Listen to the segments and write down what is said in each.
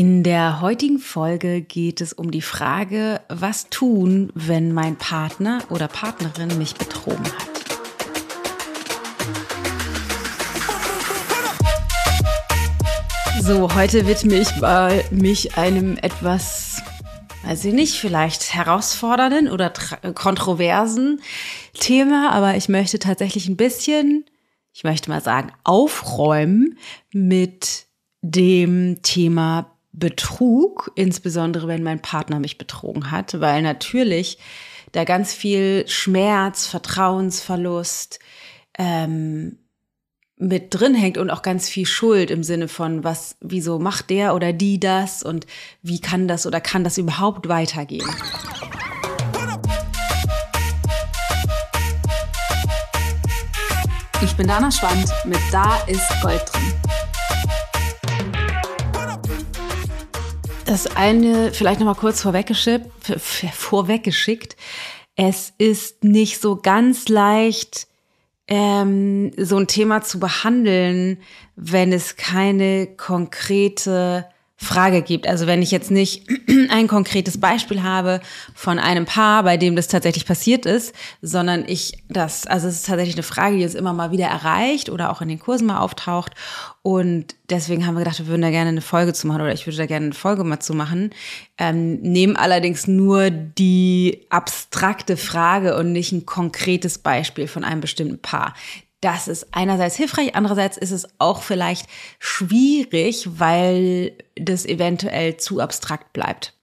In der heutigen Folge geht es um die Frage, was tun, wenn mein Partner oder Partnerin mich betrogen hat. So, heute widme ich mal mich einem etwas, weiß ich nicht, vielleicht herausfordernden oder kontroversen Thema, aber ich möchte tatsächlich ein bisschen, ich möchte mal sagen, aufräumen mit dem Thema Betrug, insbesondere wenn mein Partner mich betrogen hat, weil natürlich da ganz viel Schmerz, Vertrauensverlust ähm, mit drin hängt und auch ganz viel Schuld im Sinne von, was, wieso macht der oder die das und wie kann das oder kann das überhaupt weitergehen? Ich bin Dana Schwand mit Da ist Gold drin. Das eine vielleicht noch mal kurz vorweggeschickt, vorweggeschickt. Es ist nicht so ganz leicht, ähm, so ein Thema zu behandeln, wenn es keine konkrete Frage gibt. Also wenn ich jetzt nicht ein konkretes Beispiel habe von einem Paar, bei dem das tatsächlich passiert ist, sondern ich das, also es ist tatsächlich eine Frage, die uns immer mal wieder erreicht oder auch in den Kursen mal auftaucht. Und deswegen haben wir gedacht, wir würden da gerne eine Folge zu machen oder ich würde da gerne eine Folge mal zu machen. Ähm, nehmen allerdings nur die abstrakte Frage und nicht ein konkretes Beispiel von einem bestimmten Paar das ist einerseits hilfreich, andererseits ist es auch vielleicht schwierig, weil das eventuell zu abstrakt bleibt.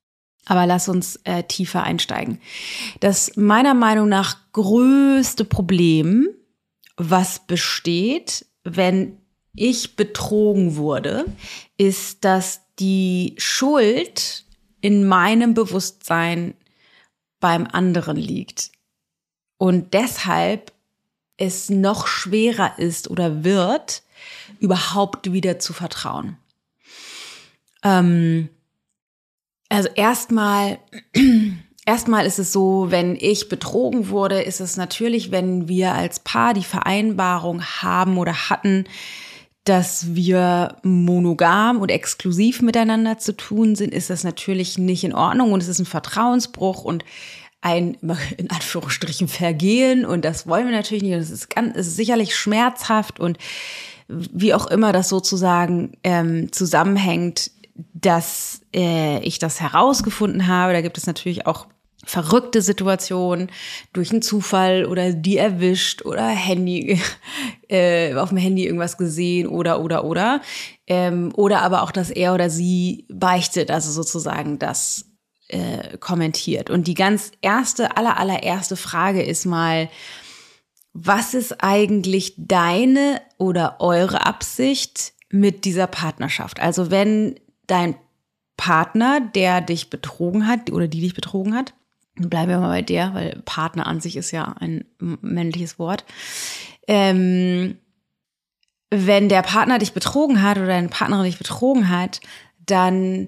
Aber lass uns äh, tiefer einsteigen. Das meiner Meinung nach größte Problem, was besteht, wenn ich betrogen wurde, ist, dass die Schuld in meinem Bewusstsein beim anderen liegt. Und deshalb es noch schwerer ist oder wird, überhaupt wieder zu vertrauen. Ähm, also erstmal, erstmal ist es so, wenn ich betrogen wurde, ist es natürlich, wenn wir als Paar die Vereinbarung haben oder hatten, dass wir monogam und exklusiv miteinander zu tun sind, ist das natürlich nicht in Ordnung und es ist ein Vertrauensbruch und ein, in Anführungsstrichen, Vergehen und das wollen wir natürlich nicht. Das ist, ganz, ist sicherlich schmerzhaft und wie auch immer das sozusagen ähm, zusammenhängt, dass äh, ich das herausgefunden habe. Da gibt es natürlich auch verrückte Situationen durch einen Zufall oder die erwischt oder Handy äh, auf dem Handy irgendwas gesehen oder oder oder ähm, oder aber auch, dass er oder sie beichtet, also sozusagen das äh, kommentiert. Und die ganz erste, aller, allererste Frage ist mal, was ist eigentlich deine oder eure Absicht mit dieser Partnerschaft? Also wenn dein Partner, der dich betrogen hat oder die dich betrogen hat, bleiben wir mal bei der, weil Partner an sich ist ja ein männliches Wort. Ähm, wenn der Partner dich betrogen hat oder deine Partnerin dich betrogen hat, dann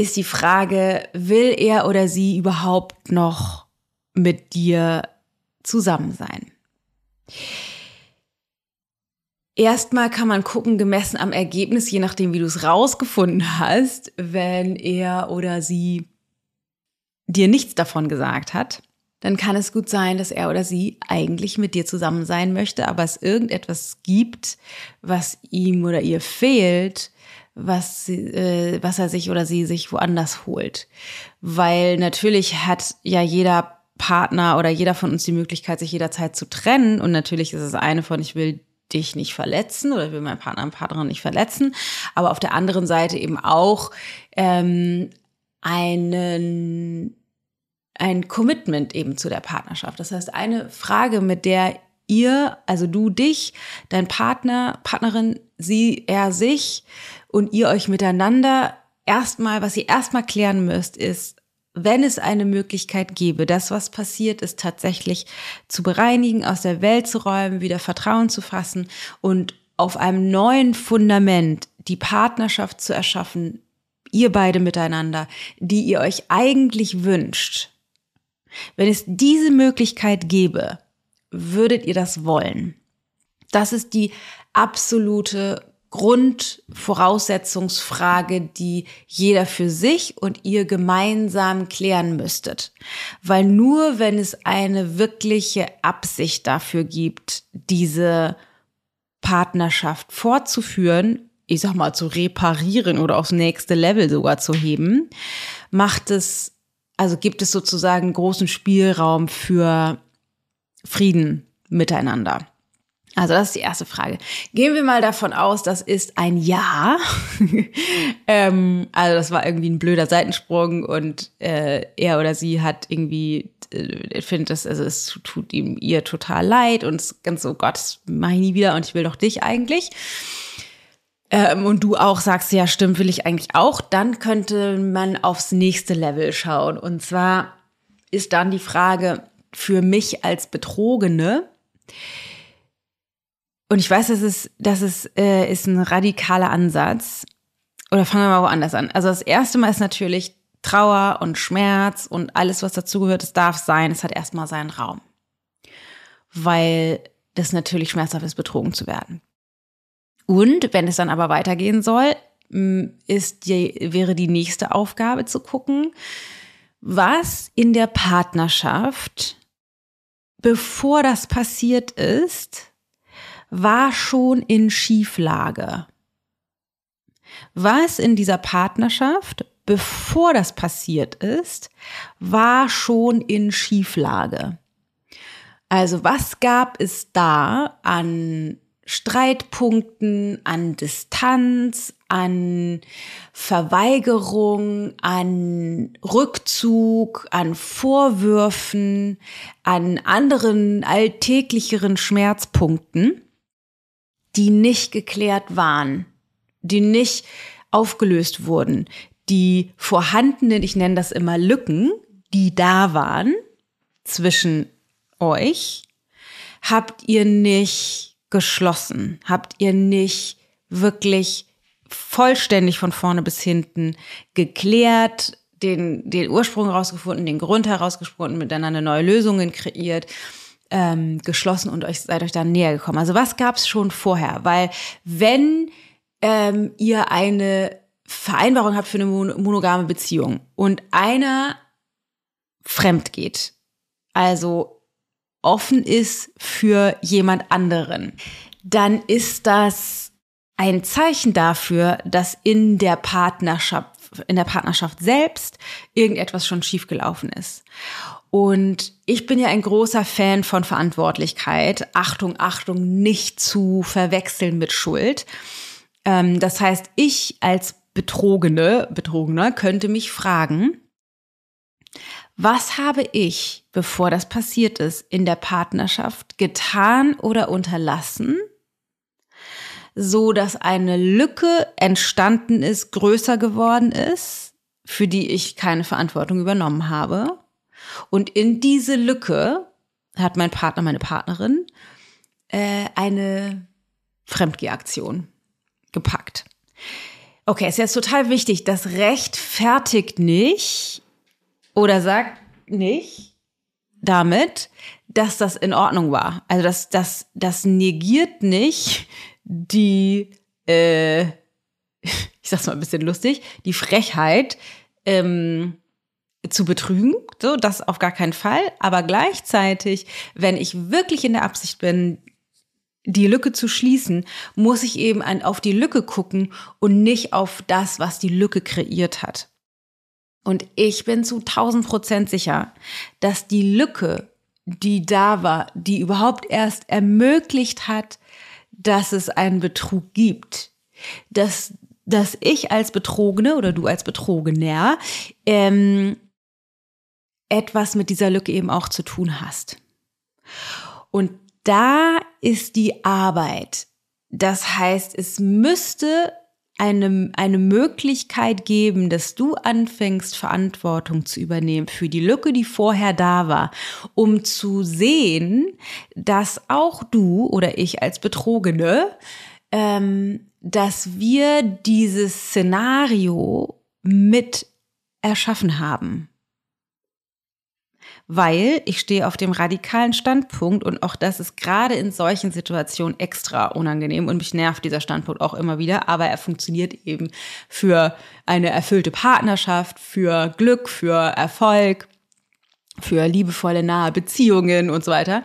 ist die Frage, will er oder sie überhaupt noch mit dir zusammen sein? Erstmal kann man gucken, gemessen am Ergebnis, je nachdem, wie du es rausgefunden hast, wenn er oder sie dir nichts davon gesagt hat, dann kann es gut sein, dass er oder sie eigentlich mit dir zusammen sein möchte, aber es irgendetwas gibt, was ihm oder ihr fehlt, was, äh, was er sich oder sie sich woanders holt. Weil natürlich hat ja jeder Partner oder jeder von uns die Möglichkeit, sich jederzeit zu trennen. Und natürlich ist es eine von, ich will dich nicht verletzen oder ich will meinen Partner und Partnerin nicht verletzen. Aber auf der anderen Seite eben auch ähm, einen ein Commitment eben zu der Partnerschaft. Das heißt, eine Frage, mit der ihr, also du dich, dein Partner, Partnerin, sie, er sich und ihr euch miteinander erstmal, was ihr erstmal klären müsst, ist, wenn es eine Möglichkeit gäbe, das, was passiert ist, tatsächlich zu bereinigen, aus der Welt zu räumen, wieder Vertrauen zu fassen und auf einem neuen Fundament die Partnerschaft zu erschaffen, ihr beide miteinander, die ihr euch eigentlich wünscht. Wenn es diese Möglichkeit gäbe, würdet ihr das wollen? Das ist die absolute Grundvoraussetzungsfrage, die jeder für sich und ihr gemeinsam klären müsstet. Weil nur wenn es eine wirkliche Absicht dafür gibt, diese Partnerschaft fortzuführen, ich sag mal zu reparieren oder aufs nächste Level sogar zu heben, macht es, also gibt es sozusagen großen Spielraum für Frieden miteinander. Also das ist die erste Frage. Gehen wir mal davon aus, das ist ein Ja. ähm, also das war irgendwie ein blöder Seitensprung und äh, er oder sie hat irgendwie äh, findet das, also es tut ihm ihr total leid und es ganz so, Gott, das mache ich nie wieder und ich will doch dich eigentlich. Ähm, und du auch sagst, ja, stimmt, will ich eigentlich auch, dann könnte man aufs nächste Level schauen. Und zwar ist dann die Frage für mich als Betrogene, und ich weiß, das ist, das ist, äh, ist ein radikaler Ansatz. Oder fangen wir mal woanders an. Also das erste Mal ist natürlich Trauer und Schmerz und alles, was dazugehört, es darf sein, es hat erstmal seinen Raum. Weil das natürlich schmerzhaft ist, betrogen zu werden. Und wenn es dann aber weitergehen soll, ist die, wäre die nächste Aufgabe zu gucken, was in der Partnerschaft, bevor das passiert ist, war schon in Schieflage. Was in dieser Partnerschaft, bevor das passiert ist, war schon in Schieflage. Also was gab es da an Streitpunkten, an Distanz, an Verweigerung, an Rückzug, an Vorwürfen, an anderen alltäglicheren Schmerzpunkten, die nicht geklärt waren, die nicht aufgelöst wurden, die vorhandenen, ich nenne das immer Lücken, die da waren zwischen euch, habt ihr nicht geschlossen, habt ihr nicht wirklich vollständig von vorne bis hinten geklärt, den, den Ursprung herausgefunden, den Grund herausgefunden, miteinander neue Lösungen kreiert ähm, geschlossen und euch seid euch dann näher gekommen. Also was gab es schon vorher? Weil wenn ähm, ihr eine Vereinbarung habt für eine monogame Beziehung und einer fremd geht, also offen ist für jemand anderen, dann ist das ein Zeichen dafür, dass in der Partnerschaft, in der Partnerschaft selbst irgendetwas schon schiefgelaufen ist. Und ich bin ja ein großer Fan von Verantwortlichkeit. Achtung, Achtung, nicht zu verwechseln mit Schuld. Ähm, das heißt, ich als Betrogene, Betrogener könnte mich fragen, was habe ich, bevor das passiert ist, in der Partnerschaft getan oder unterlassen, so dass eine Lücke entstanden ist, größer geworden ist, für die ich keine Verantwortung übernommen habe? Und in diese Lücke hat mein Partner, meine Partnerin, äh, eine Fremdgehaktion gepackt. Okay, ist jetzt total wichtig. Das rechtfertigt nicht oder sagt nicht damit, dass das in Ordnung war. Also das, das, das negiert nicht die, äh, ich sag's mal ein bisschen lustig, die Frechheit, ähm, zu betrügen, so das auf gar keinen Fall, aber gleichzeitig, wenn ich wirklich in der Absicht bin, die Lücke zu schließen, muss ich eben auf die Lücke gucken und nicht auf das, was die Lücke kreiert hat. Und ich bin zu 1000 Prozent sicher, dass die Lücke, die da war, die überhaupt erst ermöglicht hat, dass es einen Betrug gibt, dass, dass ich als Betrogene oder du als Betrogener ähm, etwas mit dieser Lücke eben auch zu tun hast. Und da ist die Arbeit. Das heißt, es müsste eine, eine Möglichkeit geben, dass du anfängst, Verantwortung zu übernehmen für die Lücke, die vorher da war, um zu sehen, dass auch du oder ich als Betrogene, ähm, dass wir dieses Szenario mit erschaffen haben weil ich stehe auf dem radikalen Standpunkt und auch das ist gerade in solchen Situationen extra unangenehm und mich nervt dieser Standpunkt auch immer wieder, aber er funktioniert eben für eine erfüllte Partnerschaft, für Glück, für Erfolg, für liebevolle nahe Beziehungen und so weiter.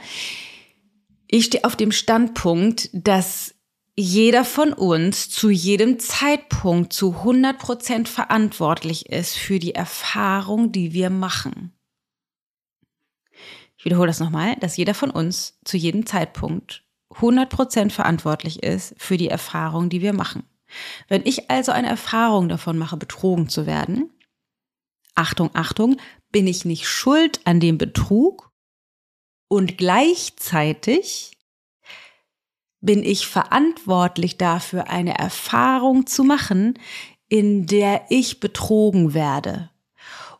Ich stehe auf dem Standpunkt, dass jeder von uns zu jedem Zeitpunkt zu 100 Prozent verantwortlich ist für die Erfahrung, die wir machen. Wiederhole das nochmal, dass jeder von uns zu jedem Zeitpunkt 100 Prozent verantwortlich ist für die Erfahrung, die wir machen. Wenn ich also eine Erfahrung davon mache, betrogen zu werden, Achtung, Achtung, bin ich nicht schuld an dem Betrug und gleichzeitig bin ich verantwortlich dafür, eine Erfahrung zu machen, in der ich betrogen werde.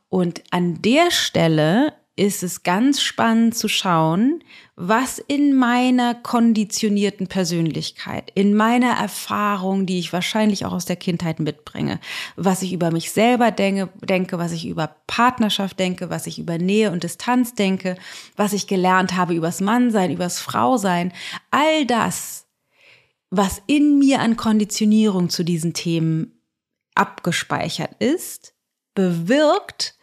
Und an der Stelle ist es ganz spannend zu schauen, was in meiner konditionierten Persönlichkeit, in meiner Erfahrung, die ich wahrscheinlich auch aus der Kindheit mitbringe, was ich über mich selber denke, denke, was ich über Partnerschaft denke, was ich über Nähe und Distanz denke, was ich gelernt habe übers Mannsein, übers Frausein, all das, was in mir an Konditionierung zu diesen Themen abgespeichert ist, bewirkt,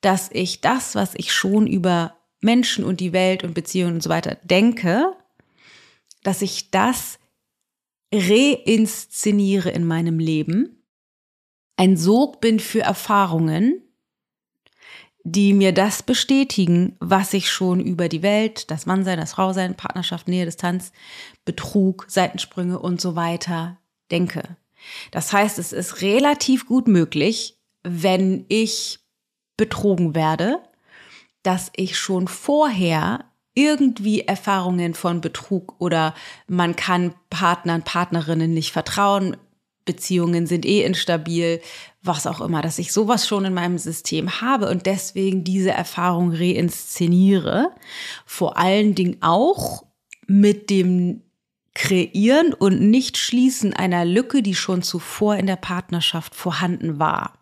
dass ich das, was ich schon über Menschen und die Welt und Beziehungen und so weiter denke, dass ich das reinszeniere in meinem Leben, ein Sog bin für Erfahrungen, die mir das bestätigen, was ich schon über die Welt, das Mannsein, das Frausein, Partnerschaft, Nähe, Distanz, Betrug, Seitensprünge und so weiter denke. Das heißt, es ist relativ gut möglich, wenn ich betrogen werde, dass ich schon vorher irgendwie Erfahrungen von Betrug oder man kann Partnern, Partnerinnen nicht vertrauen, Beziehungen sind eh instabil, was auch immer, dass ich sowas schon in meinem System habe und deswegen diese Erfahrung reinszeniere. Vor allen Dingen auch mit dem Kreieren und Nicht-Schließen einer Lücke, die schon zuvor in der Partnerschaft vorhanden war.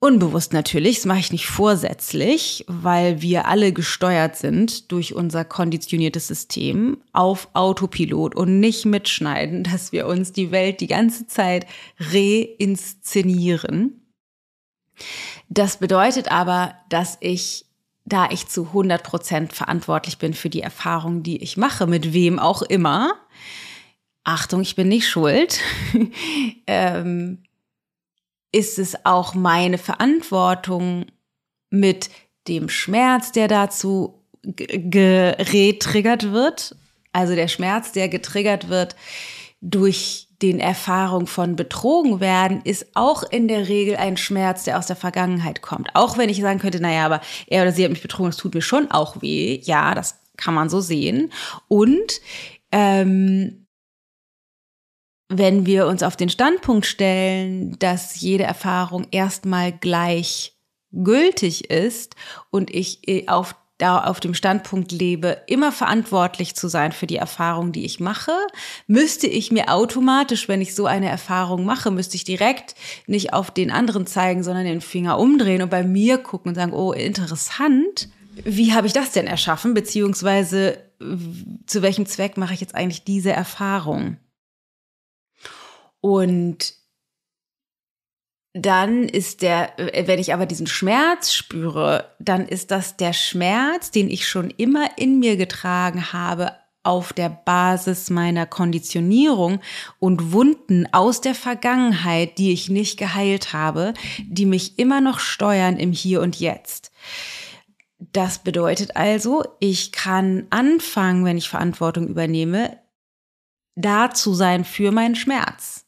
Unbewusst natürlich, das mache ich nicht vorsätzlich, weil wir alle gesteuert sind durch unser konditioniertes System auf Autopilot und nicht mitschneiden, dass wir uns die Welt die ganze Zeit reinszenieren. Das bedeutet aber, dass ich, da ich zu 100 Prozent verantwortlich bin für die Erfahrung, die ich mache, mit wem auch immer, Achtung, ich bin nicht schuld, ähm, ist es auch meine Verantwortung mit dem Schmerz, der dazu getriggert wird, also der Schmerz, der getriggert wird durch den Erfahrung von betrogen werden, ist auch in der Regel ein Schmerz, der aus der Vergangenheit kommt. Auch wenn ich sagen könnte, naja, aber er oder sie hat mich betrogen, das tut mir schon auch weh. Ja, das kann man so sehen. Und ähm, wenn wir uns auf den Standpunkt stellen, dass jede Erfahrung erstmal gleich gültig ist und ich äh, auf da auf dem Standpunkt lebe, immer verantwortlich zu sein für die Erfahrung, die ich mache, müsste ich mir automatisch, wenn ich so eine Erfahrung mache, müsste ich direkt nicht auf den anderen zeigen, sondern den Finger umdrehen und bei mir gucken und sagen, oh, interessant, wie habe ich das denn erschaffen, beziehungsweise zu welchem Zweck mache ich jetzt eigentlich diese Erfahrung? Und dann ist der, äh, wenn ich aber diesen Schmerz spüre, dann ist das der Schmerz, den ich schon immer in mir getragen habe, auf der Basis meiner Konditionierung und Wunden aus der Vergangenheit, die ich nicht geheilt habe, die mich immer noch steuern im Hier und Jetzt. Das bedeutet also, ich kann anfangen, wenn ich Verantwortung übernehme, da zu sein für meinen Schmerz.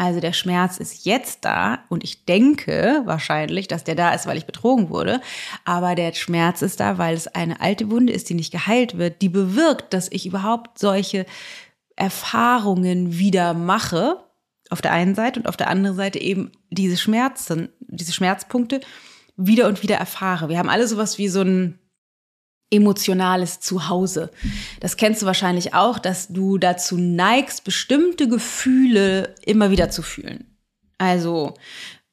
Also der Schmerz ist jetzt da und ich denke wahrscheinlich, dass der da ist, weil ich betrogen wurde. Aber der Schmerz ist da, weil es eine alte Wunde ist, die nicht geheilt wird, die bewirkt, dass ich überhaupt solche Erfahrungen wieder mache. Auf der einen Seite und auf der anderen Seite eben diese Schmerzen, diese Schmerzpunkte wieder und wieder erfahre. Wir haben alle sowas wie so ein emotionales Zuhause. Das kennst du wahrscheinlich auch, dass du dazu neigst, bestimmte Gefühle immer wieder zu fühlen. Also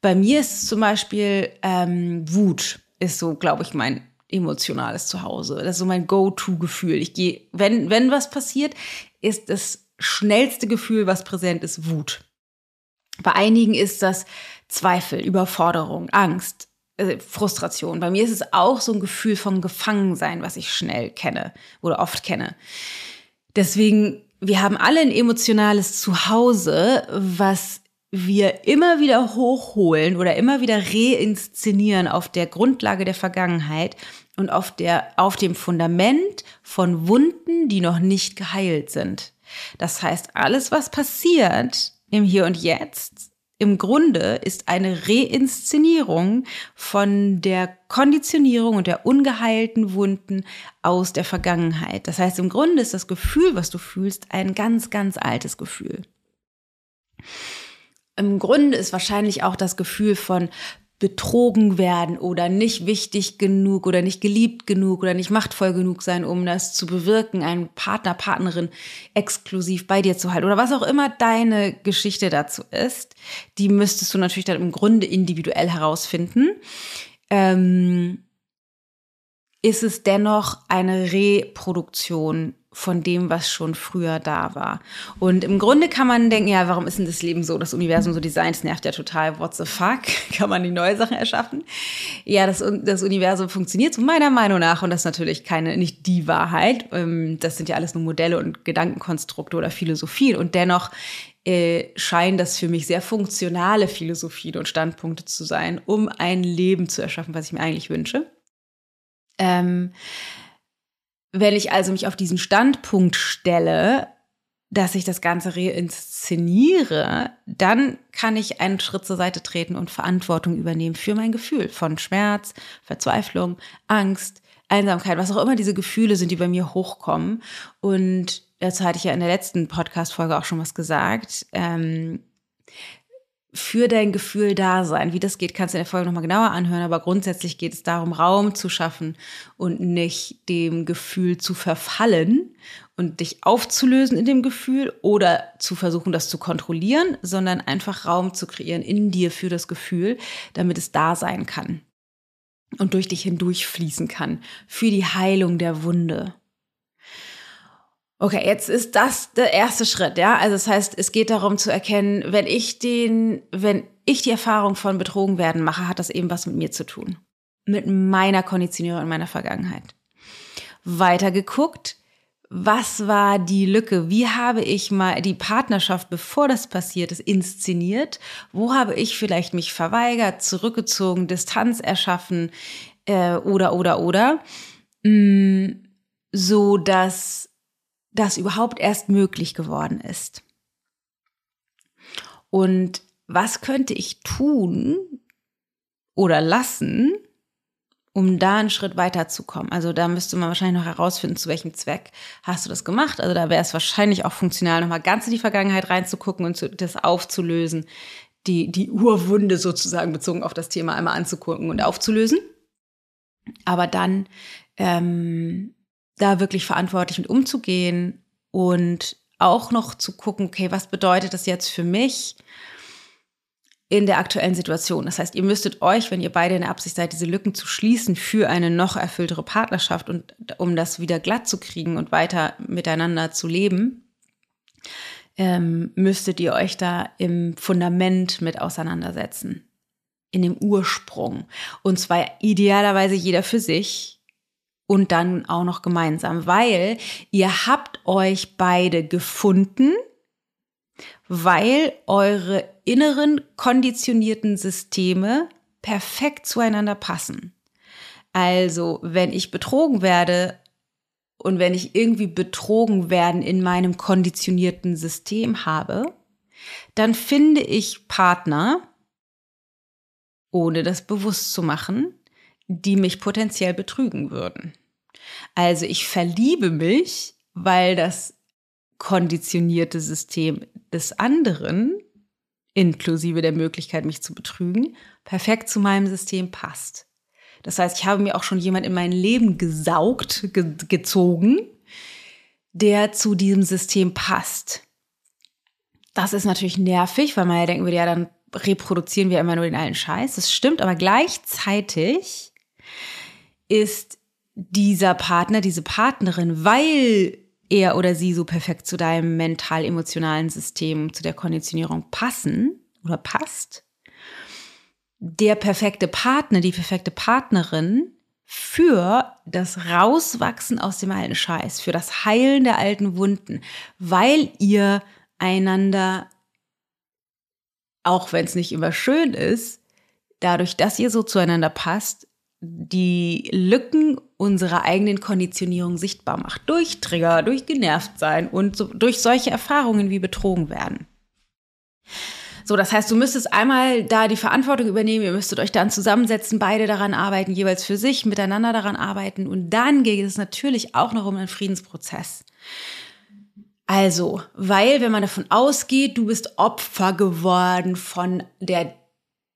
bei mir ist zum Beispiel ähm, Wut ist so, glaube ich, mein emotionales Zuhause. Das ist so mein Go-To-Gefühl. Ich gehe, wenn, wenn was passiert, ist das schnellste Gefühl, was präsent ist, Wut. Bei einigen ist das Zweifel, Überforderung, Angst, äh, Frustration. Bei mir ist es auch so ein Gefühl von Gefangensein, was ich schnell kenne oder oft kenne. Deswegen, wir haben alle ein emotionales Zuhause, was wir immer wieder hochholen oder immer wieder reinszenieren auf der Grundlage der Vergangenheit und auf der, auf dem Fundament von Wunden, die noch nicht geheilt sind. Das heißt, alles, was passiert im Hier und Jetzt, im Grunde ist eine Reinszenierung von der Konditionierung und der ungeheilten Wunden aus der Vergangenheit. Das heißt, im Grunde ist das Gefühl, was du fühlst, ein ganz, ganz altes Gefühl. Im Grunde ist wahrscheinlich auch das Gefühl von betrogen werden oder nicht wichtig genug oder nicht geliebt genug oder nicht machtvoll genug sein, um das zu bewirken, einen Partner, Partnerin exklusiv bei dir zu halten oder was auch immer deine Geschichte dazu ist, die müsstest du natürlich dann im Grunde individuell herausfinden. Ähm, ist es dennoch eine Reproduktion von dem, was schon früher da war. Und im Grunde kann man denken, ja, warum ist denn das Leben so, das Universum so designt? Das nervt ja total. What the fuck? Kann man die neue Sachen erschaffen? Ja, das, das Universum funktioniert so meiner Meinung nach und das ist natürlich keine, nicht die Wahrheit. Ähm, das sind ja alles nur Modelle und Gedankenkonstrukte oder Philosophien und dennoch äh, scheinen das für mich sehr funktionale Philosophien und Standpunkte zu sein, um ein Leben zu erschaffen, was ich mir eigentlich wünsche. Ähm, wenn ich also mich auf diesen Standpunkt stelle, dass ich das Ganze reinszeniere, dann kann ich einen Schritt zur Seite treten und Verantwortung übernehmen für mein Gefühl von Schmerz, Verzweiflung, Angst, Einsamkeit, was auch immer diese Gefühle sind, die bei mir hochkommen. Und dazu hatte ich ja in der letzten Podcast-Folge auch schon was gesagt. Ähm, für dein Gefühl da sein. Wie das geht, kannst du in der Folge nochmal genauer anhören, aber grundsätzlich geht es darum, Raum zu schaffen und nicht dem Gefühl zu verfallen und dich aufzulösen in dem Gefühl oder zu versuchen, das zu kontrollieren, sondern einfach Raum zu kreieren in dir für das Gefühl, damit es da sein kann und durch dich hindurch fließen kann, für die Heilung der Wunde. Okay, jetzt ist das der erste Schritt, ja. Also das heißt, es geht darum zu erkennen, wenn ich den, wenn ich die Erfahrung von betrogen werden mache, hat das eben was mit mir zu tun. Mit meiner Konditionierung in meiner Vergangenheit. Weiter geguckt, was war die Lücke? Wie habe ich mal die Partnerschaft, bevor das passiert ist, inszeniert? Wo habe ich vielleicht mich verweigert, zurückgezogen, Distanz erschaffen äh, oder oder oder, mm, so dass das überhaupt erst möglich geworden ist. Und was könnte ich tun oder lassen, um da einen Schritt weiterzukommen? Also da müsste man wahrscheinlich noch herausfinden, zu welchem Zweck hast du das gemacht. Also da wäre es wahrscheinlich auch funktional, nochmal ganz in die Vergangenheit reinzugucken und das aufzulösen, die, die Urwunde sozusagen bezogen auf das Thema einmal anzugucken und aufzulösen. Aber dann ähm, da wirklich verantwortlich mit umzugehen und auch noch zu gucken, okay, was bedeutet das jetzt für mich in der aktuellen Situation? Das heißt, ihr müsstet euch, wenn ihr beide in der Absicht seid, diese Lücken zu schließen für eine noch erfülltere Partnerschaft und um das wieder glatt zu kriegen und weiter miteinander zu leben, ähm, müsstet ihr euch da im Fundament mit auseinandersetzen. In dem Ursprung. Und zwar idealerweise jeder für sich, und dann auch noch gemeinsam, weil ihr habt euch beide gefunden, weil eure inneren konditionierten Systeme perfekt zueinander passen. Also, wenn ich betrogen werde und wenn ich irgendwie betrogen werden in meinem konditionierten System habe, dann finde ich Partner, ohne das bewusst zu machen, die mich potenziell betrügen würden. Also ich verliebe mich, weil das konditionierte System des anderen, inklusive der Möglichkeit, mich zu betrügen, perfekt zu meinem System passt. Das heißt, ich habe mir auch schon jemand in mein Leben gesaugt, ge gezogen, der zu diesem System passt. Das ist natürlich nervig, weil man ja denken würde, ja, dann reproduzieren wir immer nur den alten Scheiß. Das stimmt, aber gleichzeitig ist dieser Partner, diese Partnerin, weil er oder sie so perfekt zu deinem mental-emotionalen System, zu der Konditionierung passen oder passt, der perfekte Partner, die perfekte Partnerin für das Rauswachsen aus dem alten Scheiß, für das Heilen der alten Wunden, weil ihr einander, auch wenn es nicht immer schön ist, dadurch, dass ihr so zueinander passt, die Lücken unserer eigenen Konditionierung sichtbar macht. Durch Trigger, durch genervt sein und so, durch solche Erfahrungen wie betrogen werden. So, das heißt, du müsstest einmal da die Verantwortung übernehmen, ihr müsstet euch dann zusammensetzen, beide daran arbeiten, jeweils für sich, miteinander daran arbeiten. Und dann geht es natürlich auch noch um einen Friedensprozess. Also, weil wenn man davon ausgeht, du bist Opfer geworden von der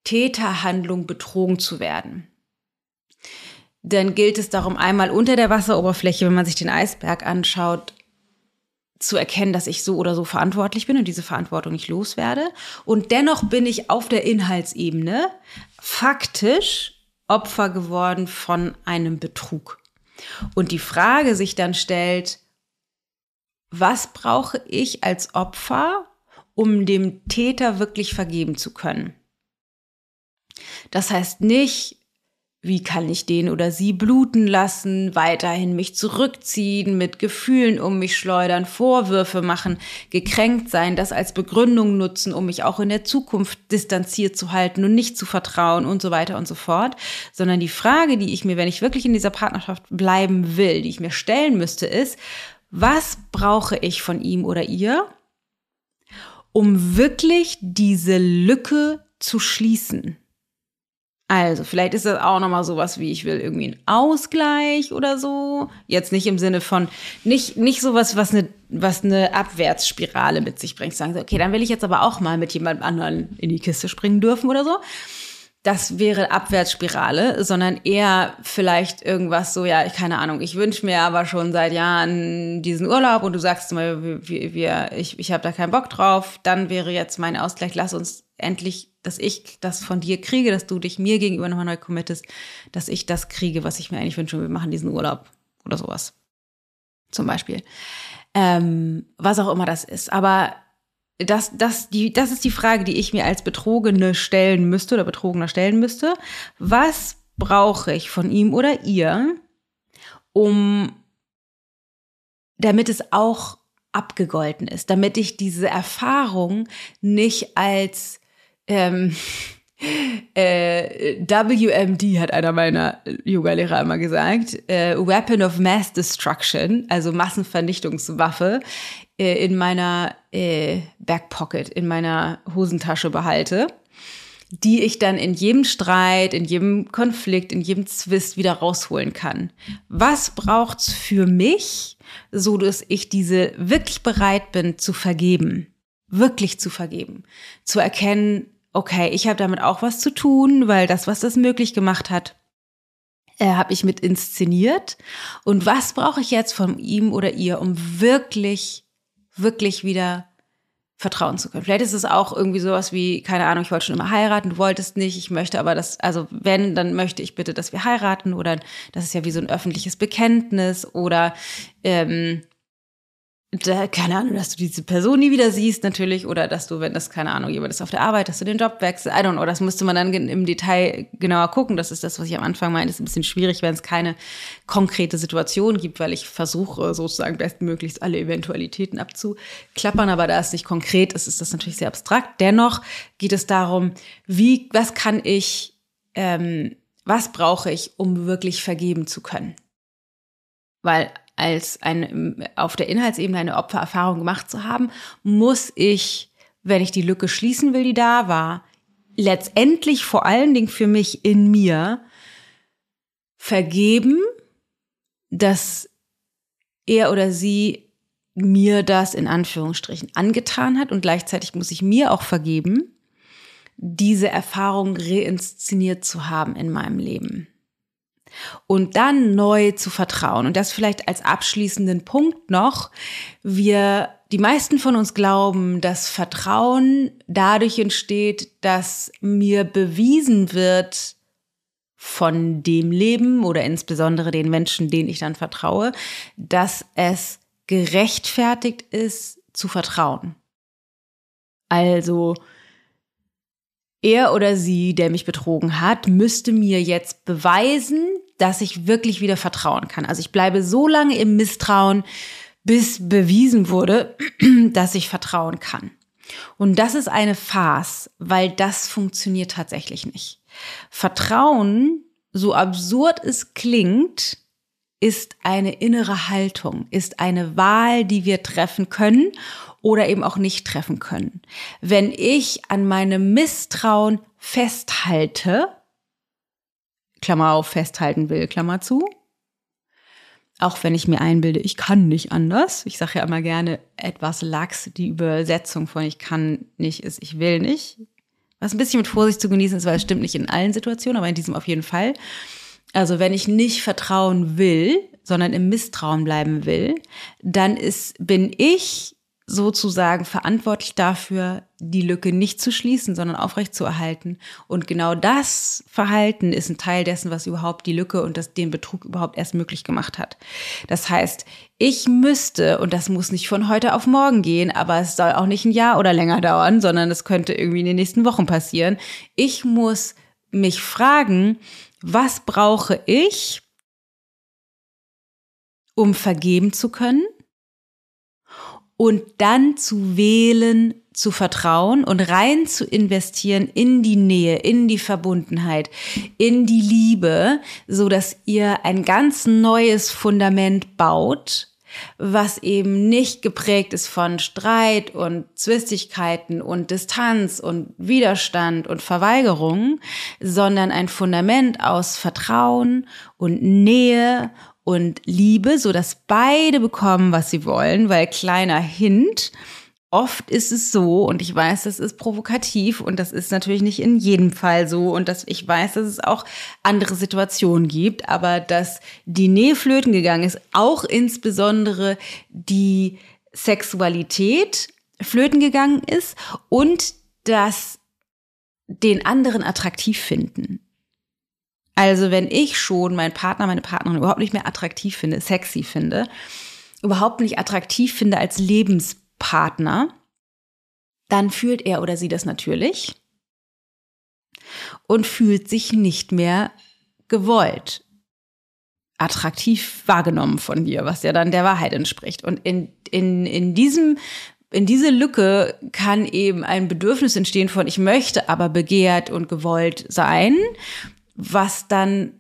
Täterhandlung betrogen zu werden, dann gilt es darum, einmal unter der Wasseroberfläche, wenn man sich den Eisberg anschaut, zu erkennen, dass ich so oder so verantwortlich bin und diese Verantwortung nicht loswerde. Und dennoch bin ich auf der Inhaltsebene faktisch Opfer geworden von einem Betrug. Und die Frage sich dann stellt, was brauche ich als Opfer, um dem Täter wirklich vergeben zu können? Das heißt nicht, wie kann ich den oder sie bluten lassen, weiterhin mich zurückziehen, mit Gefühlen um mich schleudern, Vorwürfe machen, gekränkt sein, das als Begründung nutzen, um mich auch in der Zukunft distanziert zu halten und nicht zu vertrauen und so weiter und so fort, sondern die Frage, die ich mir, wenn ich wirklich in dieser Partnerschaft bleiben will, die ich mir stellen müsste, ist, was brauche ich von ihm oder ihr, um wirklich diese Lücke zu schließen? Also, vielleicht ist das auch nochmal sowas wie, ich will irgendwie einen Ausgleich oder so. Jetzt nicht im Sinne von, nicht, nicht sowas, was eine, was eine Abwärtsspirale mit sich bringt. Sagen sie, okay, dann will ich jetzt aber auch mal mit jemand anderen in die Kiste springen dürfen oder so. Das wäre Abwärtsspirale, sondern eher vielleicht irgendwas so, ja, keine Ahnung, ich wünsche mir aber schon seit Jahren diesen Urlaub und du sagst mal, wir, wir, ich, ich habe da keinen Bock drauf, dann wäre jetzt mein Ausgleich, lass uns endlich dass ich das von dir kriege, dass du dich mir gegenüber nochmal neu committest, dass ich das kriege, was ich mir eigentlich wünsche. Wir machen diesen Urlaub oder sowas. Zum Beispiel. Ähm, was auch immer das ist. Aber das, das, die, das ist die Frage, die ich mir als Betrogene stellen müsste oder Betrogener stellen müsste. Was brauche ich von ihm oder ihr, um, damit es auch abgegolten ist, damit ich diese Erfahrung nicht als ähm, äh, WMD hat einer meiner Yoga-Lehrer immer gesagt, äh, Weapon of Mass Destruction, also Massenvernichtungswaffe, äh, in meiner äh, Backpocket, in meiner Hosentasche behalte, die ich dann in jedem Streit, in jedem Konflikt, in jedem Zwist wieder rausholen kann. Was braucht's für mich, so dass ich diese wirklich bereit bin zu vergeben? Wirklich zu vergeben, zu erkennen, okay, ich habe damit auch was zu tun, weil das, was das möglich gemacht hat, äh, habe ich mit inszeniert. Und was brauche ich jetzt von ihm oder ihr, um wirklich, wirklich wieder vertrauen zu können. Vielleicht ist es auch irgendwie sowas wie, keine Ahnung, ich wollte schon immer heiraten, du wolltest nicht, ich möchte aber das, also wenn, dann möchte ich bitte, dass wir heiraten oder das ist ja wie so ein öffentliches Bekenntnis oder ähm, da, keine Ahnung, dass du diese Person nie wieder siehst natürlich oder dass du, wenn das, keine Ahnung, jemand ist auf der Arbeit, dass du den Job wechselst. I don't know, das müsste man dann im Detail genauer gucken. Das ist das, was ich am Anfang meinte. Ist ein bisschen schwierig, wenn es keine konkrete Situation gibt, weil ich versuche sozusagen bestmöglichst alle Eventualitäten abzuklappern. Aber da es nicht konkret ist, ist das natürlich sehr abstrakt. Dennoch geht es darum, wie, was kann ich, ähm, was brauche ich, um wirklich vergeben zu können? Weil als ein, auf der Inhaltsebene eine Opfererfahrung gemacht zu haben, muss ich, wenn ich die Lücke schließen will, die da war, letztendlich vor allen Dingen für mich in mir vergeben, dass er oder sie mir das in Anführungsstrichen angetan hat und gleichzeitig muss ich mir auch vergeben, diese Erfahrung reinszeniert zu haben in meinem Leben und dann neu zu vertrauen. Und das vielleicht als abschließenden Punkt noch. Wir, die meisten von uns glauben, dass Vertrauen dadurch entsteht, dass mir bewiesen wird von dem Leben oder insbesondere den Menschen, denen ich dann vertraue, dass es gerechtfertigt ist, zu vertrauen. Also er oder sie, der mich betrogen hat, müsste mir jetzt beweisen, dass ich wirklich wieder vertrauen kann. Also ich bleibe so lange im Misstrauen, bis bewiesen wurde, dass ich vertrauen kann. Und das ist eine Farce, weil das funktioniert tatsächlich nicht. Vertrauen, so absurd es klingt, ist eine innere Haltung, ist eine Wahl, die wir treffen können oder eben auch nicht treffen können. Wenn ich an meinem Misstrauen festhalte, Klammer auf, festhalten will, Klammer zu, auch wenn ich mir einbilde, ich kann nicht anders. Ich sage ja immer gerne etwas lax, die Übersetzung von ich kann nicht ist ich will nicht. Was ein bisschen mit Vorsicht zu genießen ist, weil es stimmt nicht in allen Situationen, aber in diesem auf jeden Fall. Also wenn ich nicht vertrauen will, sondern im Misstrauen bleiben will, dann ist, bin ich sozusagen verantwortlich dafür, die Lücke nicht zu schließen, sondern aufrecht zu erhalten. Und genau das Verhalten ist ein Teil dessen, was überhaupt die Lücke und das, den Betrug überhaupt erst möglich gemacht hat. Das heißt, ich müsste, und das muss nicht von heute auf morgen gehen, aber es soll auch nicht ein Jahr oder länger dauern, sondern es könnte irgendwie in den nächsten Wochen passieren. Ich muss mich fragen, was brauche ich, um vergeben zu können? Und dann zu wählen, zu vertrauen und rein zu investieren in die Nähe, in die Verbundenheit, in die Liebe, so dass ihr ein ganz neues Fundament baut, was eben nicht geprägt ist von Streit und Zwistigkeiten und Distanz und Widerstand und Verweigerung, sondern ein Fundament aus Vertrauen und Nähe und Liebe, so dass beide bekommen, was sie wollen, weil kleiner Hint, oft ist es so, und ich weiß, das ist provokativ und das ist natürlich nicht in jedem Fall so und dass ich weiß, dass es auch andere Situationen gibt, aber dass die Nähe flöten gegangen ist, auch insbesondere die Sexualität flöten gegangen ist und dass den anderen attraktiv finden. Also wenn ich schon meinen Partner, meine Partnerin überhaupt nicht mehr attraktiv finde, sexy finde, überhaupt nicht attraktiv finde als Lebenspartner, dann fühlt er oder sie das natürlich und fühlt sich nicht mehr gewollt, attraktiv wahrgenommen von dir, was ja dann der Wahrheit entspricht. Und in, in, in diesem in diese Lücke kann eben ein Bedürfnis entstehen von ich möchte aber begehrt und gewollt sein was dann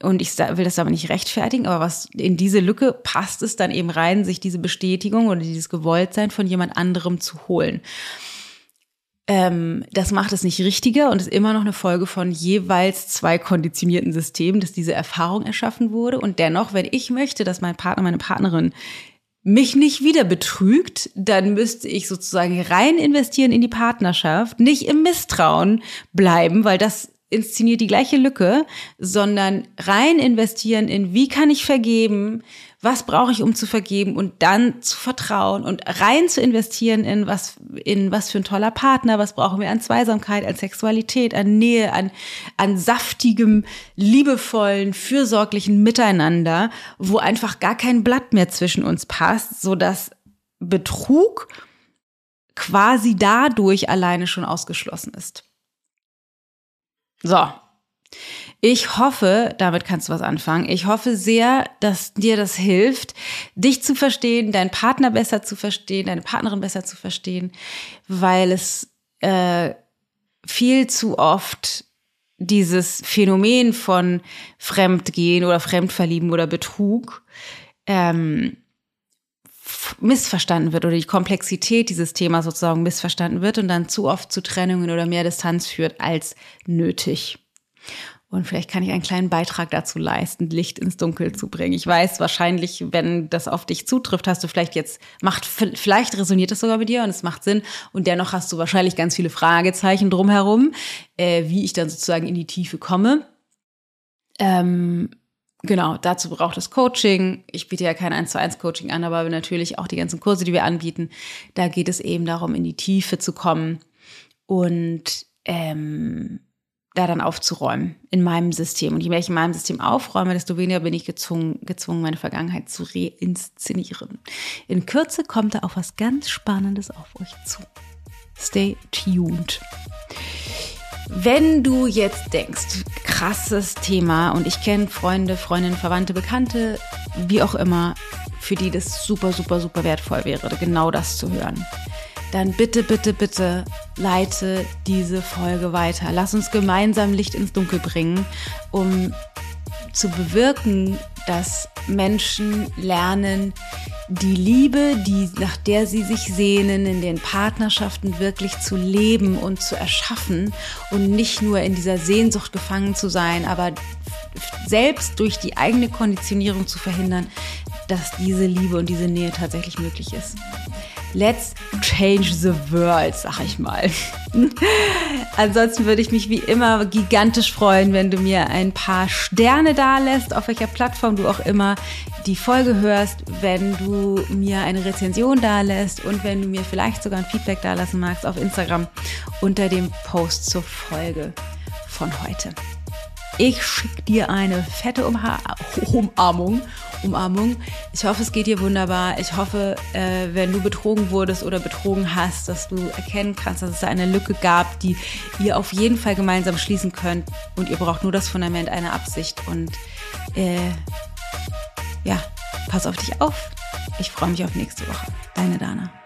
und ich will das aber nicht rechtfertigen, aber was in diese Lücke passt es dann eben rein, sich diese Bestätigung oder dieses Gewolltsein von jemand anderem zu holen. Ähm, das macht es nicht richtiger und ist immer noch eine Folge von jeweils zwei konditionierten Systemen, dass diese Erfahrung erschaffen wurde. Und dennoch, wenn ich möchte, dass mein Partner, meine Partnerin mich nicht wieder betrügt, dann müsste ich sozusagen rein investieren in die Partnerschaft, nicht im Misstrauen bleiben, weil das inszeniert die gleiche Lücke, sondern rein investieren in, wie kann ich vergeben, was brauche ich, um zu vergeben und dann zu vertrauen und rein zu investieren in was, in was für ein toller Partner, was brauchen wir an Zweisamkeit, an Sexualität, an Nähe, an, an saftigem, liebevollen, fürsorglichen Miteinander, wo einfach gar kein Blatt mehr zwischen uns passt, so dass Betrug quasi dadurch alleine schon ausgeschlossen ist. So. Ich hoffe, damit kannst du was anfangen. Ich hoffe sehr, dass dir das hilft, dich zu verstehen, deinen Partner besser zu verstehen, deine Partnerin besser zu verstehen, weil es äh, viel zu oft dieses Phänomen von Fremdgehen oder Fremdverlieben oder Betrug ähm, missverstanden wird oder die Komplexität dieses Themas sozusagen missverstanden wird und dann zu oft zu Trennungen oder mehr Distanz führt als nötig. Und vielleicht kann ich einen kleinen Beitrag dazu leisten, Licht ins Dunkel zu bringen. Ich weiß wahrscheinlich, wenn das auf dich zutrifft, hast du vielleicht jetzt, macht, vielleicht resoniert das sogar mit dir und es macht Sinn. Und dennoch hast du wahrscheinlich ganz viele Fragezeichen drumherum, äh, wie ich dann sozusagen in die Tiefe komme. Ähm, Genau, dazu braucht es Coaching. Ich biete ja kein 1 zu 1 Coaching an, aber natürlich auch die ganzen Kurse, die wir anbieten. Da geht es eben darum, in die Tiefe zu kommen und ähm, da dann aufzuräumen in meinem System. Und je mehr ich in meinem System aufräume, desto weniger bin ich gezwungen, gezwungen meine Vergangenheit zu reinszenieren. In Kürze kommt da auch was ganz Spannendes auf euch zu. Stay tuned. Wenn du jetzt denkst, krasses Thema und ich kenne Freunde, Freundinnen, Verwandte, Bekannte, wie auch immer, für die das super, super, super wertvoll wäre, genau das zu hören, dann bitte, bitte, bitte leite diese Folge weiter. Lass uns gemeinsam Licht ins Dunkel bringen, um zu bewirken, dass Menschen lernen, die Liebe, die, nach der sie sich sehnen, in den Partnerschaften wirklich zu leben und zu erschaffen und nicht nur in dieser Sehnsucht gefangen zu sein, aber selbst durch die eigene Konditionierung zu verhindern, dass diese Liebe und diese Nähe tatsächlich möglich ist. Let's change the world, sag ich mal. Ansonsten würde ich mich wie immer gigantisch freuen, wenn du mir ein paar Sterne da lässt, auf welcher Plattform du auch immer die Folge hörst, wenn du mir eine Rezension da lässt und wenn du mir vielleicht sogar ein Feedback da lassen magst auf Instagram unter dem Post zur Folge von heute. Ich schicke dir eine fette Umha Umarmung. Umarmung. Ich hoffe, es geht dir wunderbar. Ich hoffe, äh, wenn du betrogen wurdest oder betrogen hast, dass du erkennen kannst, dass es da eine Lücke gab, die ihr auf jeden Fall gemeinsam schließen könnt. Und ihr braucht nur das Fundament einer Absicht. Und äh, ja, pass auf dich auf. Ich freue mich auf nächste Woche. Deine Dana.